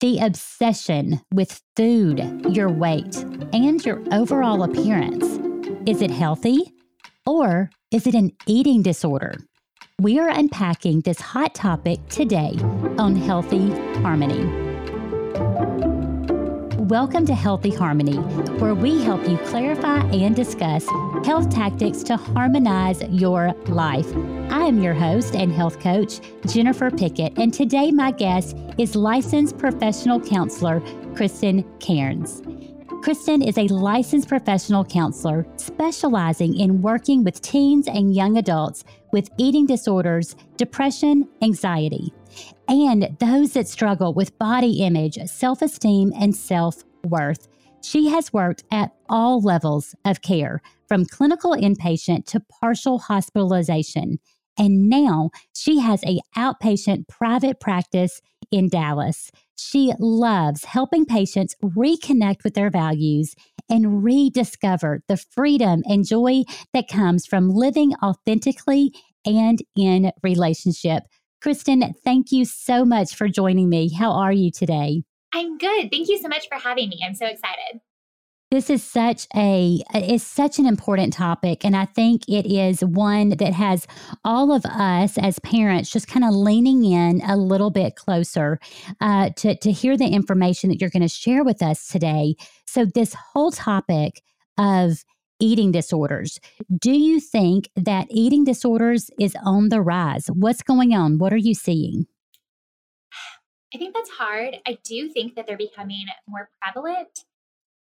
the obsession with food, your weight, and your overall appearance. Is it healthy or is it an eating disorder? We are unpacking this hot topic today on Healthy Harmony. Welcome to Healthy Harmony, where we help you clarify and discuss health tactics to harmonize your life. I am your host and health coach, Jennifer Pickett, and today my guest is licensed professional counselor, Kristen Cairns. Kristen is a licensed professional counselor specializing in working with teens and young adults with eating disorders, depression, anxiety and those that struggle with body image, self esteem, and self worth. She has worked at all levels of care, from clinical inpatient to partial hospitalization. And now she has a outpatient private practice in Dallas. She loves helping patients reconnect with their values and rediscover the freedom and joy that comes from living authentically and in relationship. Kristen, thank you so much for joining me. How are you today? I'm good. Thank you so much for having me. I'm so excited. This is such a is such an important topic and I think it is one that has all of us as parents just kind of leaning in a little bit closer uh, to to hear the information that you're going to share with us today. So this whole topic of eating disorders. Do you think that eating disorders is on the rise? What's going on? What are you seeing? I think that's hard. I do think that they're becoming more prevalent,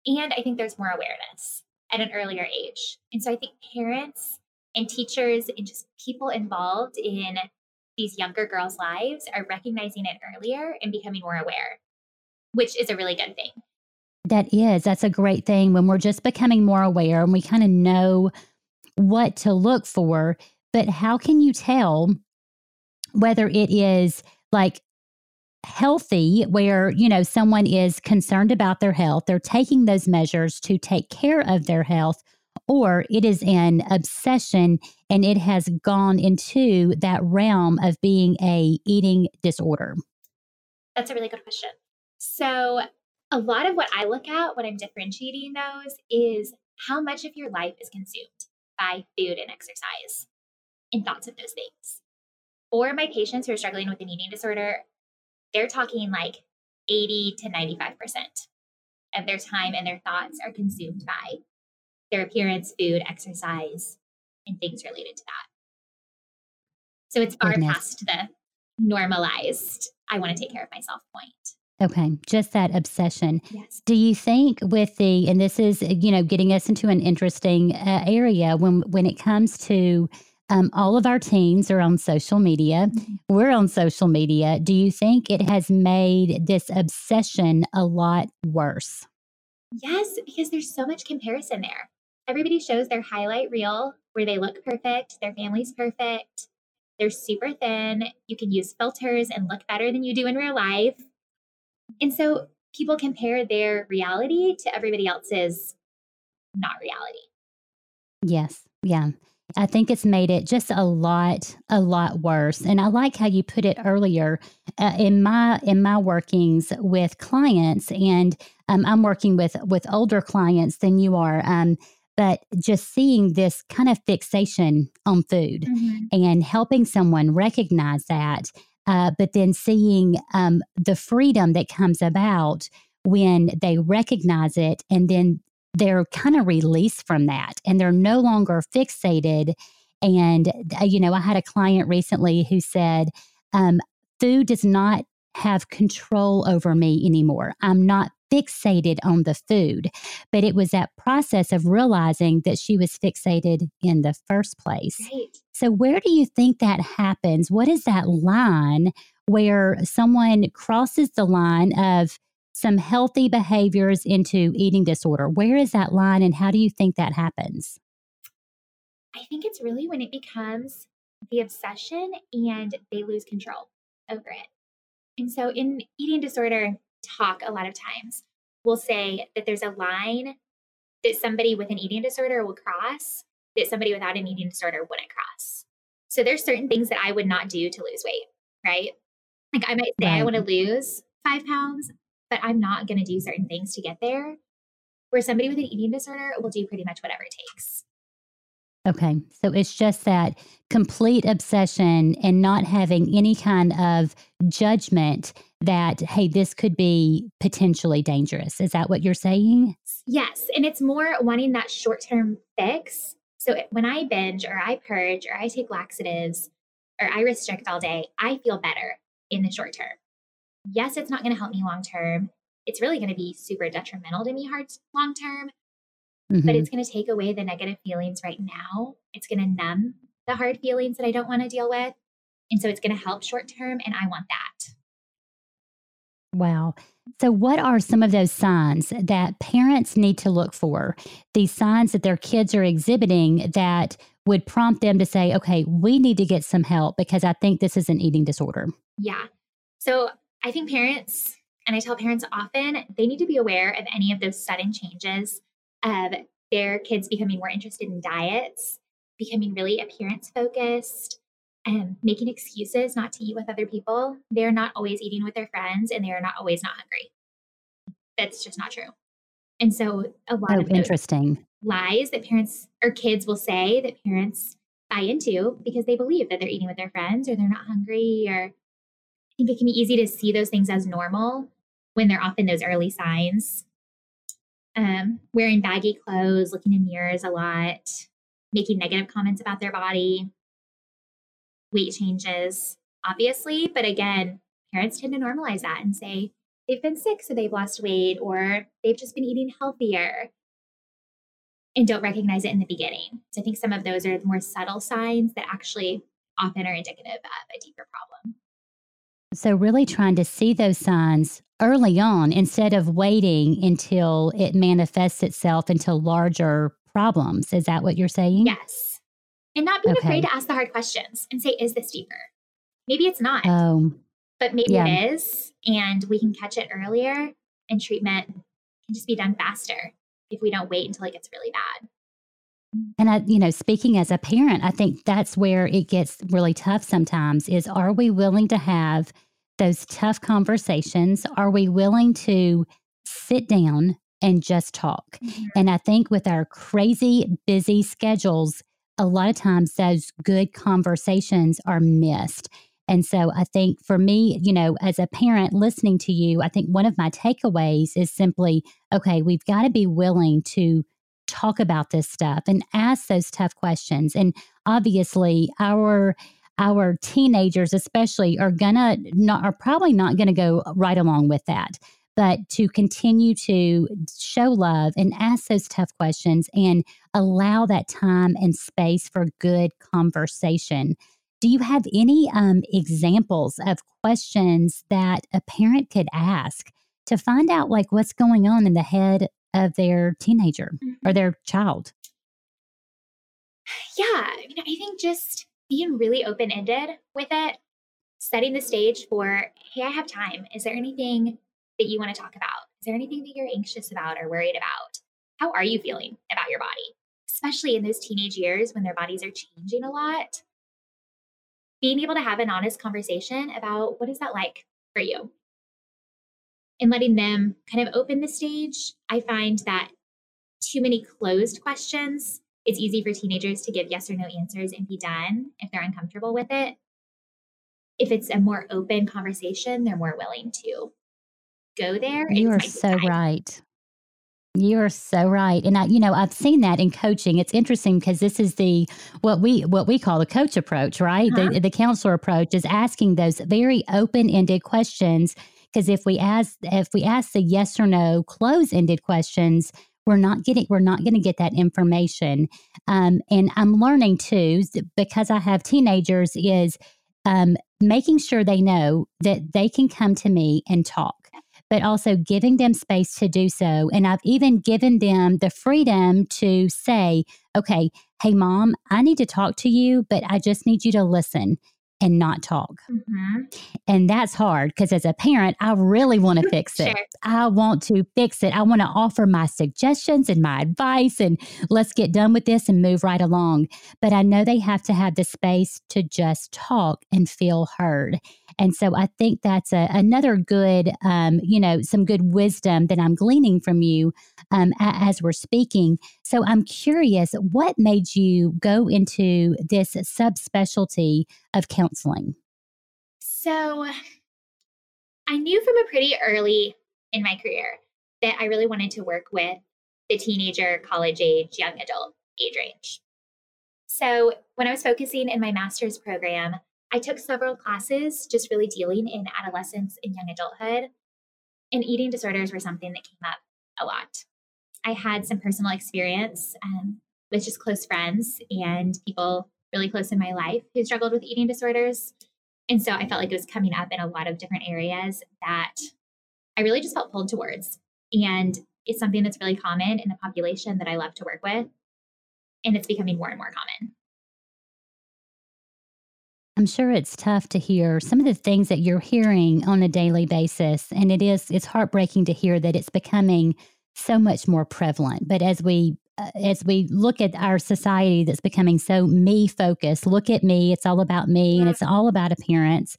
and I think there's more awareness at an earlier age. And so I think parents and teachers and just people involved in these younger girls' lives are recognizing it earlier and becoming more aware, which is a really good thing. That is, that's a great thing when we're just becoming more aware and we kind of know what to look for. But how can you tell whether it is like healthy, where, you know, someone is concerned about their health, they're taking those measures to take care of their health, or it is an obsession and it has gone into that realm of being a eating disorder? That's a really good question. So, a lot of what I look at when I'm differentiating those is how much of your life is consumed by food and exercise and thoughts of those things. For my patients who are struggling with an eating disorder, they're talking like 80 to 95% of their time and their thoughts are consumed by their appearance, food, exercise, and things related to that. So it's far Goodness. past the normalized, I want to take care of myself point. Okay, just that obsession. Yes. Do you think with the and this is you know getting us into an interesting uh, area when when it comes to um, all of our teens are on social media. Mm-hmm. We're on social media. Do you think it has made this obsession a lot worse? Yes, because there's so much comparison there. Everybody shows their highlight reel where they look perfect, their family's perfect, they're super thin. You can use filters and look better than you do in real life. And so people compare their reality to everybody else's not reality. Yes. Yeah. I think it's made it just a lot, a lot worse. And I like how you put it earlier uh, in my in my workings with clients, and um, I'm working with with older clients than you are. Um, but just seeing this kind of fixation on food mm-hmm. and helping someone recognize that uh, but then seeing um, the freedom that comes about when they recognize it and then they're kind of released from that and they're no longer fixated. And, uh, you know, I had a client recently who said, um, food does not have control over me anymore. I'm not fixated on the food. But it was that process of realizing that she was fixated in the first place. Right. So, where do you think that happens? What is that line where someone crosses the line of some healthy behaviors into eating disorder? Where is that line, and how do you think that happens? I think it's really when it becomes the obsession and they lose control over it. And so, in eating disorder, talk a lot of times will say that there's a line that somebody with an eating disorder will cross that somebody without an eating disorder wouldn't cross. So there's certain things that I would not do to lose weight, right? Like I might say right. I want to lose five pounds, but I'm not going to do certain things to get there. Where somebody with an eating disorder will do pretty much whatever it takes. Okay. So it's just that complete obsession and not having any kind of judgment that, hey, this could be potentially dangerous. Is that what you're saying? Yes. And it's more wanting that short term fix. So when I binge or I purge or I take laxatives or I restrict all day, I feel better in the short term. Yes, it's not going to help me long term. It's really going to be super detrimental to me hard long term, mm-hmm. but it's going to take away the negative feelings right now. It's going to numb the hard feelings that I don't want to deal with. And so it's going to help short term, and I want that. Wow. So, what are some of those signs that parents need to look for? These signs that their kids are exhibiting that would prompt them to say, okay, we need to get some help because I think this is an eating disorder. Yeah. So, I think parents, and I tell parents often, they need to be aware of any of those sudden changes of their kids becoming more interested in diets, becoming really appearance focused, and making excuses not to eat with other people. They're not always eating with their friends and they are not always not hungry. That's just not true. And so a lot oh, of interesting lies that parents or kids will say that parents buy into because they believe that they're eating with their friends or they're not hungry or I think it can be easy to see those things as normal when they're often those early signs um, wearing baggy clothes, looking in mirrors a lot, making negative comments about their body, weight changes, obviously. But again, parents tend to normalize that and say they've been sick, so they've lost weight, or they've just been eating healthier and don't recognize it in the beginning. So I think some of those are the more subtle signs that actually often are indicative of a deeper problem. So, really trying to see those signs early on instead of waiting until it manifests itself into larger problems. Is that what you're saying? Yes. And not being okay. afraid to ask the hard questions and say, is this deeper? Maybe it's not, um, but maybe yeah. it is. And we can catch it earlier, and treatment can just be done faster if we don't wait until it gets really bad. And I, you know, speaking as a parent, I think that's where it gets really tough sometimes is are we willing to have those tough conversations? Are we willing to sit down and just talk? Mm-hmm. And I think with our crazy busy schedules, a lot of times those good conversations are missed. And so I think for me, you know, as a parent listening to you, I think one of my takeaways is simply okay, we've got to be willing to talk about this stuff and ask those tough questions. And obviously, our our teenagers especially are gonna not are probably not gonna go right along with that. But to continue to show love and ask those tough questions and allow that time and space for good conversation. Do you have any um, examples of questions that a parent could ask to find out like what's going on in the head of their teenager mm-hmm. or their child? Yeah I, mean, I think just being really open ended with it, setting the stage for, hey, I have time. Is there anything that you want to talk about? Is there anything that you're anxious about or worried about? How are you feeling about your body? Especially in those teenage years when their bodies are changing a lot. Being able to have an honest conversation about what is that like for you? And letting them kind of open the stage. I find that too many closed questions it's easy for teenagers to give yes or no answers and be done if they're uncomfortable with it. If it's a more open conversation, they're more willing to go there. You are so right. You are so right. And I, you know, I've seen that in coaching. It's interesting because this is the what we what we call the coach approach, right? Uh-huh. The the counselor approach is asking those very open-ended questions. Because if we ask if we ask the yes or no close-ended questions, we're not getting we're not going to get that information. Um, and i'm learning too because i have teenagers is um, making sure they know that they can come to me and talk but also giving them space to do so. And i've even given them the freedom to say okay hey mom i need to talk to you but i just need you to listen and not talk. Mm-hmm. And that's hard because as a parent, I really want to fix it. Sure. I want to fix it. I want to offer my suggestions and my advice and let's get done with this and move right along. But I know they have to have the space to just talk and feel heard. And so I think that's a, another good, um, you know, some good wisdom that I'm gleaning from you um, a, as we're speaking. So I'm curious, what made you go into this subspecialty of counseling? So I knew from a pretty early in my career that I really wanted to work with the teenager, college age, young adult age range. So when I was focusing in my master's program, I took several classes just really dealing in adolescence and young adulthood. And eating disorders were something that came up a lot. I had some personal experience um, with just close friends and people really close in my life who struggled with eating disorders. And so I felt like it was coming up in a lot of different areas that I really just felt pulled towards. And it's something that's really common in the population that I love to work with. And it's becoming more and more common. I'm sure it's tough to hear some of the things that you're hearing on a daily basis. And it is, it's heartbreaking to hear that it's becoming so much more prevalent. But as we uh, as we look at our society that's becoming so me focused, look at me, it's all about me and it's all about appearance.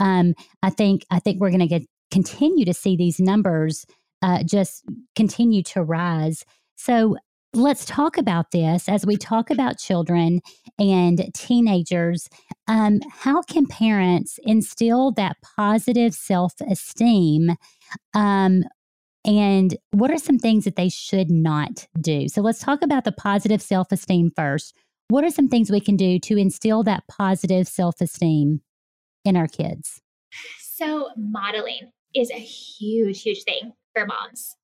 Um, I think I think we're going to continue to see these numbers uh, just continue to rise. So let's talk about this as we talk about children and teenagers. Um, how can parents instill that positive self esteem? Um, and what are some things that they should not do? So let's talk about the positive self esteem first. What are some things we can do to instill that positive self esteem in our kids? So, modeling is a huge, huge thing for moms.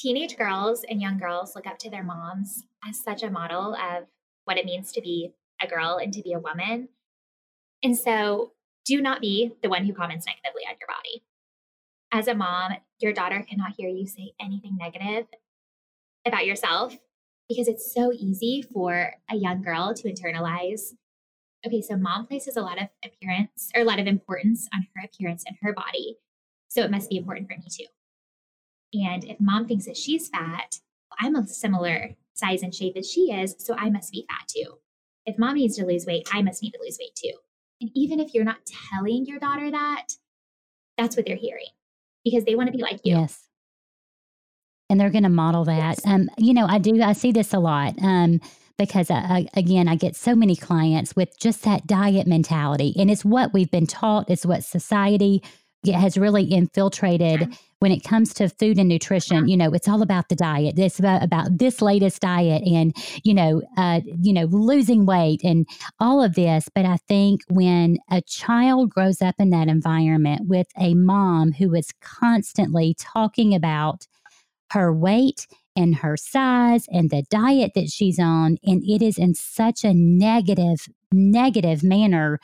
Teenage girls and young girls look up to their moms as such a model of what it means to be a girl and to be a woman. And so do not be the one who comments negatively on your body. As a mom, your daughter cannot hear you say anything negative about yourself because it's so easy for a young girl to internalize okay, so mom places a lot of appearance or a lot of importance on her appearance and her body. So it must be important for me too. And if mom thinks that she's fat, I'm a similar size and shape as she is, so I must be fat too. If mom needs to lose weight, I must need to lose weight too. And even if you're not telling your daughter that, that's what they're hearing because they want to be like you. Yes. And they're going to model that. Yes. Um, you know, I do, I see this a lot. Um, because I, I, again, I get so many clients with just that diet mentality, and it's what we've been taught. It's what society has really infiltrated when it comes to food and nutrition, you know, it's all about the diet. It's about, about this latest diet and, you know, uh, you know, losing weight and all of this. But I think when a child grows up in that environment with a mom who is constantly talking about her weight and her size and the diet that she's on, and it is in such a negative, negative manner,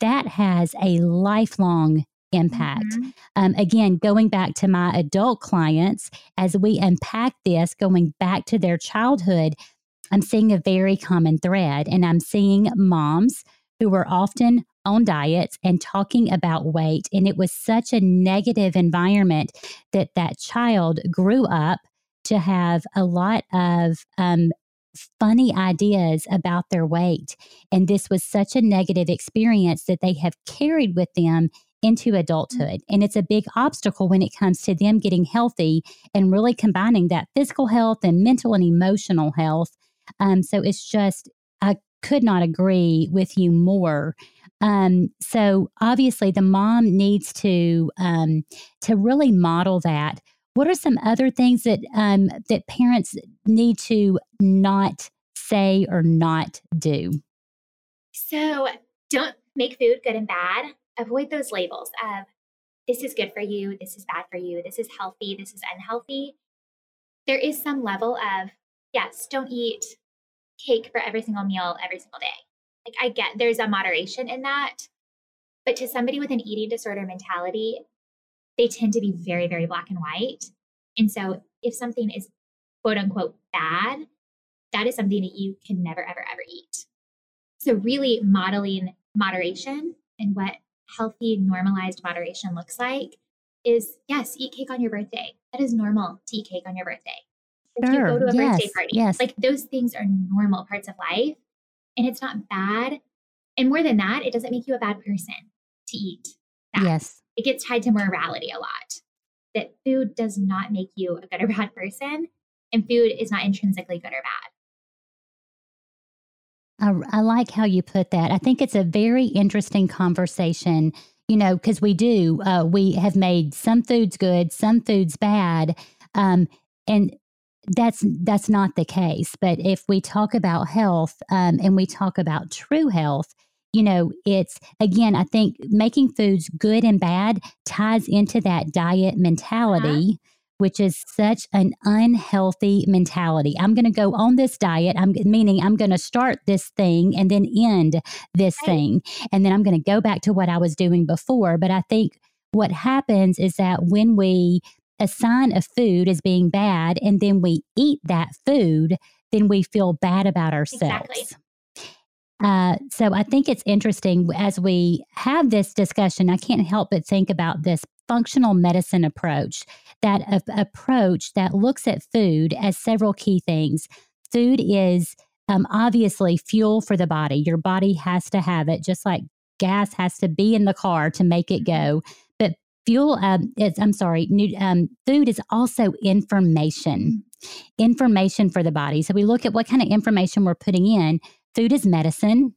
that has a lifelong impact. Mm-hmm. Um, again, going back to my adult clients, as we unpack this, going back to their childhood, I'm seeing a very common thread, and I'm seeing moms who were often on diets and talking about weight. And it was such a negative environment that that child grew up to have a lot of um, funny ideas about their weight. And this was such a negative experience that they have carried with them into adulthood. And it's a big obstacle when it comes to them getting healthy and really combining that physical health and mental and emotional health. Um, so it's just, I could not agree with you more. Um, so obviously, the mom needs to um, to really model that. What are some other things that um, that parents need to not say or not do? So don't make food good and bad avoid those labels of this is good for you, this is bad for you, this is healthy, this is unhealthy. There is some level of, yes, don't eat cake for every single meal every single day. Like I get there's a moderation in that. But to somebody with an eating disorder mentality, they tend to be very, very black and white. And so if something is quote unquote bad, that is something that you can never, ever, ever eat. So really modeling moderation and what healthy, normalized moderation looks like is yes, eat cake on your birthday. That is normal to eat cake on your birthday. If sure. you go to a yes. birthday party, yes. like those things are normal parts of life and it's not bad. And more than that, it doesn't make you a bad person to eat that. Yes. It gets tied to morality a lot. That food does not make you a good or bad person, and food is not intrinsically good or bad. I, I like how you put that. I think it's a very interesting conversation you know, because we do, uh, we have made some foods good, some foods bad. Um, and that's that's not the case. But if we talk about health um, and we talk about true health, you know, it's again, I think making foods good and bad ties into that diet uh-huh. mentality. Uh-huh which is such an unhealthy mentality. I'm going to go on this diet. I'm meaning I'm going to start this thing and then end this right. thing. And then I'm going to go back to what I was doing before. But I think what happens is that when we assign a food as being bad and then we eat that food, then we feel bad about ourselves. Exactly. Uh, so I think it's interesting as we have this discussion. I can't help but think about this functional medicine approach, that uh, approach that looks at food as several key things. Food is um, obviously fuel for the body. Your body has to have it, just like gas has to be in the car to make it go. But fuel, um, is, I'm sorry, new, um, food is also information, information for the body. So we look at what kind of information we're putting in food is medicine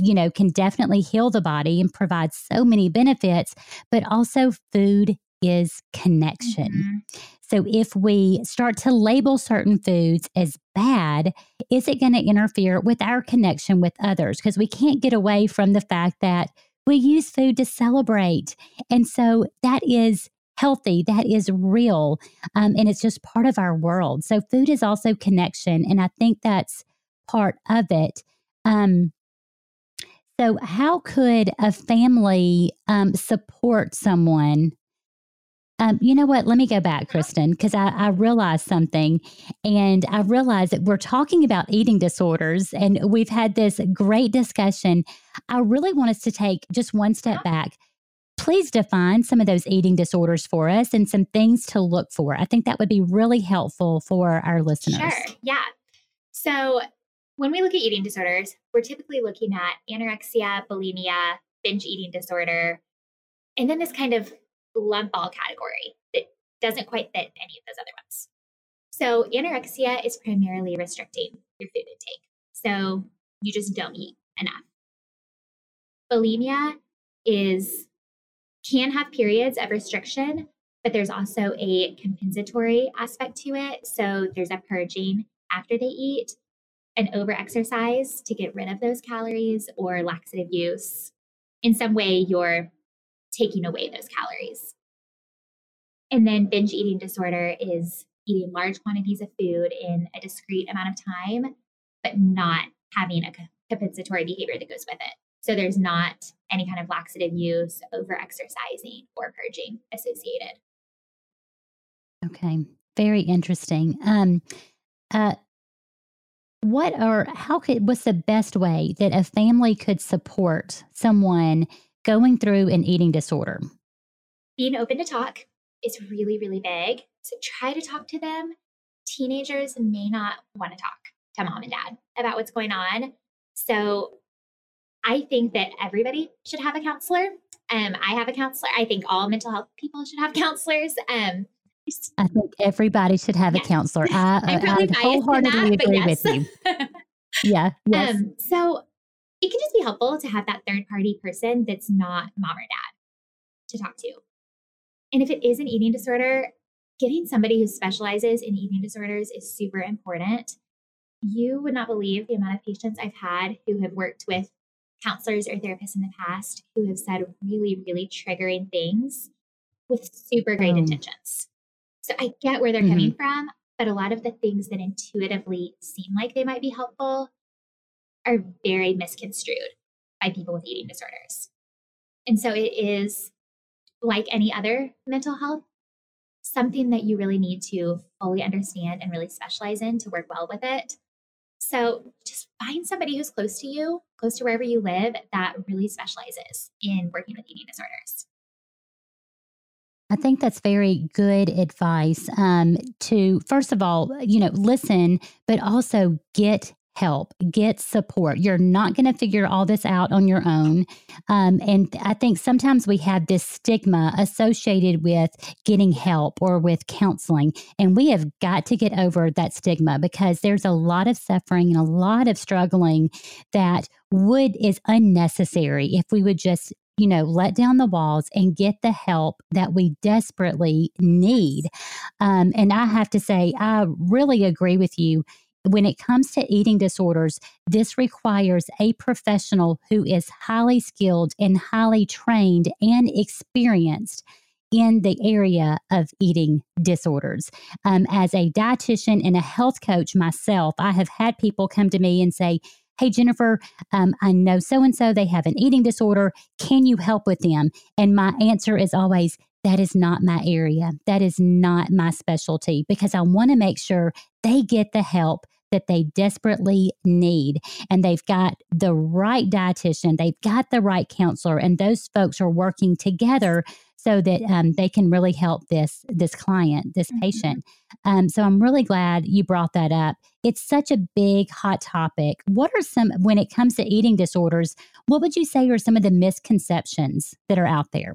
you know can definitely heal the body and provide so many benefits but also food is connection. Mm-hmm. so if we start to label certain foods as bad is it going to interfere with our connection with others? Because we can't get away from the fact that we use food to celebrate and so that is healthy that is real um, and it's just part of our world. So food is also connection and i think that's part of it. Um, so, how could a family um, support someone? Um, you know what? Let me go back, Kristen, because I, I, realized something. And I realized that we're talking about eating disorders and we've had this great discussion. I really want us to take just one step back. Please define some of those eating disorders for us and some things to look for. I think that would be really helpful for our listeners. Sure. Yeah. So, when we look at eating disorders, we're typically looking at anorexia, bulimia, binge eating disorder, and then this kind of lump all category that doesn't quite fit any of those other ones. So, anorexia is primarily restricting your food intake. So, you just don't eat enough. Bulimia is can have periods of restriction, but there's also a compensatory aspect to it. So, there's a purging after they eat an overexercise to get rid of those calories or laxative use. In some way, you're taking away those calories. And then binge eating disorder is eating large quantities of food in a discrete amount of time, but not having a compensatory behavior that goes with it. So there's not any kind of laxative use, over exercising, or purging associated. Okay, very interesting. Um, uh, what are how could what's the best way that a family could support someone going through an eating disorder? Being open to talk is really, really big. So try to talk to them. Teenagers may not want to talk to mom and dad about what's going on. So I think that everybody should have a counselor. Um, I have a counselor. I think all mental health people should have counselors. Um, I think everybody should have yes. a counselor. I, I wholeheartedly that, agree yes. with you. yeah. Yes. Um, so it can just be helpful to have that third party person that's not mom or dad to talk to. And if it is an eating disorder, getting somebody who specializes in eating disorders is super important. You would not believe the amount of patients I've had who have worked with counselors or therapists in the past who have said really, really triggering things with super great um, intentions. So I get where they're mm-hmm. coming from, but a lot of the things that intuitively seem like they might be helpful are very misconstrued by people with eating disorders. And so it is like any other mental health, something that you really need to fully understand and really specialize in to work well with it. So just find somebody who's close to you, close to wherever you live, that really specializes in working with eating disorders. I think that's very good advice um, to, first of all, you know, listen, but also get help, get support. You're not going to figure all this out on your own. Um, and I think sometimes we have this stigma associated with getting help or with counseling. And we have got to get over that stigma because there's a lot of suffering and a lot of struggling that would is unnecessary if we would just you know, let down the walls and get the help that we desperately need. Um, and I have to say, I really agree with you when it comes to eating disorders, this requires a professional who is highly skilled and highly trained and experienced in the area of eating disorders. Um, as a dietitian and a health coach myself, I have had people come to me and say, Hey, Jennifer, um, I know so and so, they have an eating disorder. Can you help with them? And my answer is always, that is not my area. That is not my specialty because I want to make sure they get the help that they desperately need. And they've got the right dietitian, they've got the right counselor, and those folks are working together so that um, they can really help this this client, this mm-hmm. patient. Um, so I'm really glad you brought that up. It's such a big hot topic. What are some when it comes to eating disorders? What would you say are some of the misconceptions that are out there?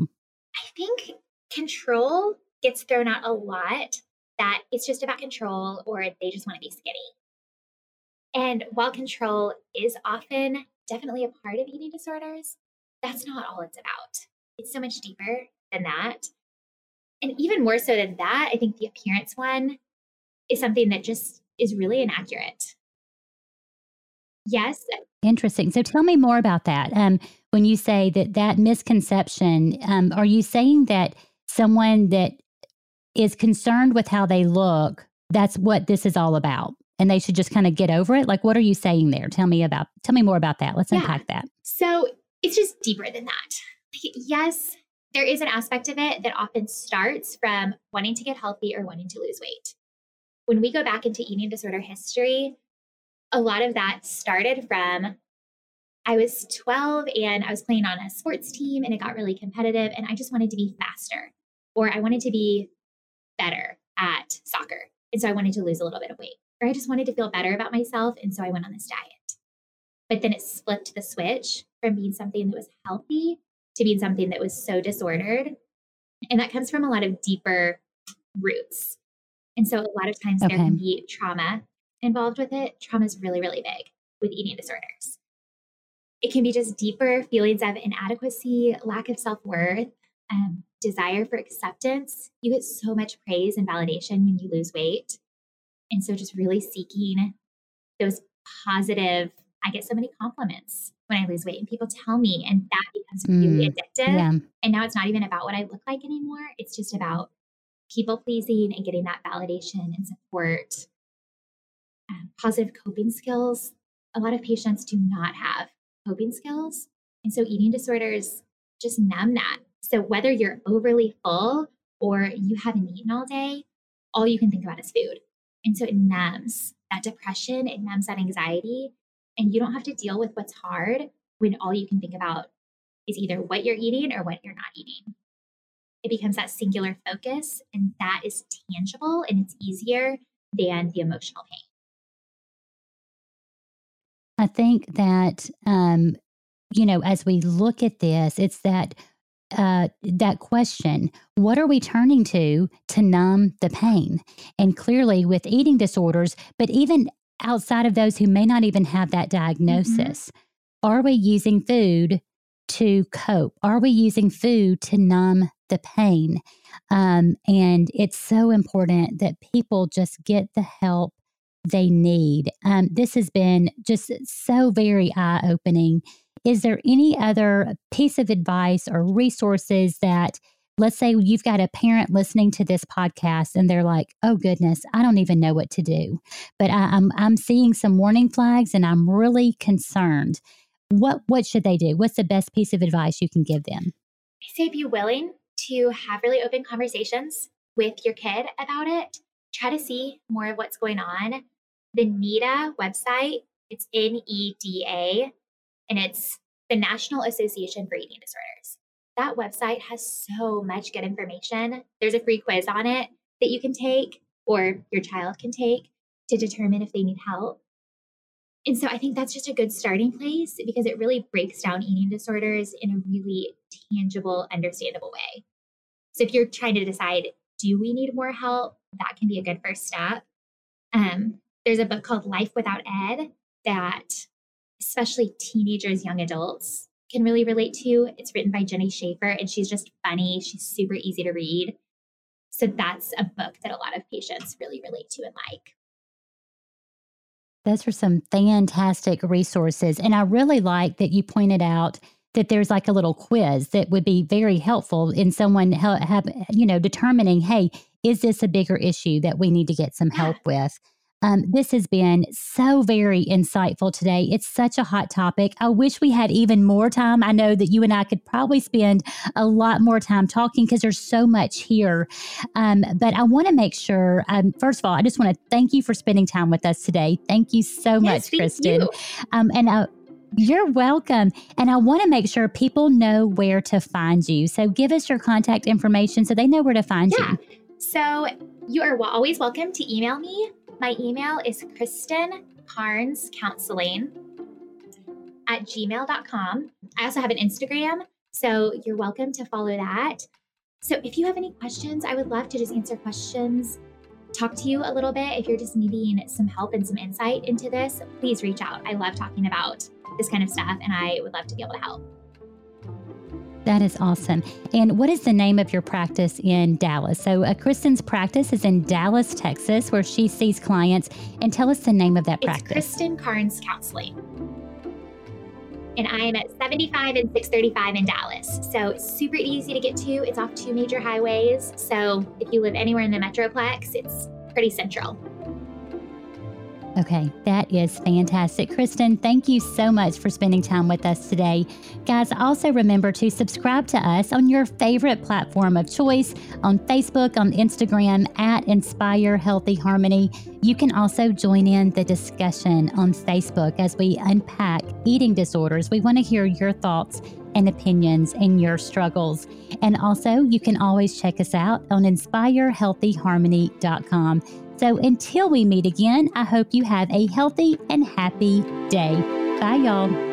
I think control gets thrown out a lot. That it's just about control, or they just want to be skinny. And while control is often definitely a part of eating disorders, that's not all it's about. It's so much deeper than that. And even more so than that, I think the appearance one is something that just is really inaccurate. Yes. Interesting. So tell me more about that. Um, when you say that that misconception, um, are you saying that someone that is concerned with how they look, that's what this is all about? And they should just kind of get over it? Like, what are you saying there? Tell me about, tell me more about that. Let's yeah. unpack that. So it's just deeper than that. Yes, there is an aspect of it that often starts from wanting to get healthy or wanting to lose weight. When we go back into eating disorder history, a lot of that started from I was 12 and I was playing on a sports team and it got really competitive and I just wanted to be faster or I wanted to be better at soccer. And so I wanted to lose a little bit of weight or I just wanted to feel better about myself. And so I went on this diet. But then it flipped the switch from being something that was healthy to being something that was so disordered. And that comes from a lot of deeper roots. And so a lot of times okay. there can be trauma involved with it. Trauma is really, really big with eating disorders. It can be just deeper feelings of inadequacy, lack of self worth, um, desire for acceptance. You get so much praise and validation when you lose weight. And so just really seeking those positive, I get so many compliments when I lose weight and people tell me, and that becomes really mm, addictive. Yeah. And now it's not even about what I look like anymore. It's just about people pleasing and getting that validation and support. Um, positive coping skills. A lot of patients do not have coping skills. And so eating disorders just numb that. So whether you're overly full or you haven't eaten all day, all you can think about is food. And so it numbs that depression, it numbs that anxiety. And you don't have to deal with what's hard when all you can think about is either what you're eating or what you're not eating. It becomes that singular focus, and that is tangible and it's easier than the emotional pain. I think that, um, you know, as we look at this, it's that uh, that question what are we turning to to numb the pain and clearly with eating disorders but even outside of those who may not even have that mm-hmm. diagnosis mm-hmm. are we using food to cope are we using food to numb the pain um, and it's so important that people just get the help they need um, this has been just so very eye-opening is there any other piece of advice or resources that, let's say you've got a parent listening to this podcast and they're like, oh goodness, I don't even know what to do, but I, I'm, I'm seeing some warning flags and I'm really concerned. What, what should they do? What's the best piece of advice you can give them? I say be willing to have really open conversations with your kid about it. Try to see more of what's going on. The NEDA website, it's N E D A and it's the National Association for Eating Disorders. That website has so much good information. There's a free quiz on it that you can take or your child can take to determine if they need help. And so I think that's just a good starting place because it really breaks down eating disorders in a really tangible, understandable way. So if you're trying to decide, do we need more help? That can be a good first step. Um, there's a book called Life Without Ed that especially teenagers, young adults can really relate to. It's written by Jenny Schaefer and she's just funny. She's super easy to read. So that's a book that a lot of patients really relate to and like. Those are some fantastic resources. And I really like that you pointed out that there's like a little quiz that would be very helpful in someone have, you know, determining, hey, is this a bigger issue that we need to get some help with? Um, this has been so very insightful today. It's such a hot topic. I wish we had even more time. I know that you and I could probably spend a lot more time talking because there's so much here. Um, but I want to make sure, um, first of all, I just want to thank you for spending time with us today. Thank you so yes, much, Kristen. Um, and I, you're welcome. And I want to make sure people know where to find you. So give us your contact information so they know where to find yeah. you. So you are always welcome to email me my email is Kristen Counseling at gmail.com. I also have an Instagram, so you're welcome to follow that. So if you have any questions, I would love to just answer questions, talk to you a little bit. If you're just needing some help and some insight into this, please reach out. I love talking about this kind of stuff and I would love to be able to help. That is awesome. And what is the name of your practice in Dallas? So, uh, Kristen's practice is in Dallas, Texas, where she sees clients. And tell us the name of that it's practice. Kristen Carnes Counseling. And I am at 75 and 635 in Dallas. So, super easy to get to. It's off two major highways. So, if you live anywhere in the Metroplex, it's pretty central. Okay, that is fantastic. Kristen, thank you so much for spending time with us today. Guys, also remember to subscribe to us on your favorite platform of choice on Facebook, on Instagram at Inspire Healthy Harmony. You can also join in the discussion on Facebook as we unpack eating disorders. We want to hear your thoughts and opinions and your struggles. And also, you can always check us out on inspirehealthyharmony.com. So until we meet again, I hope you have a healthy and happy day. Bye, y'all.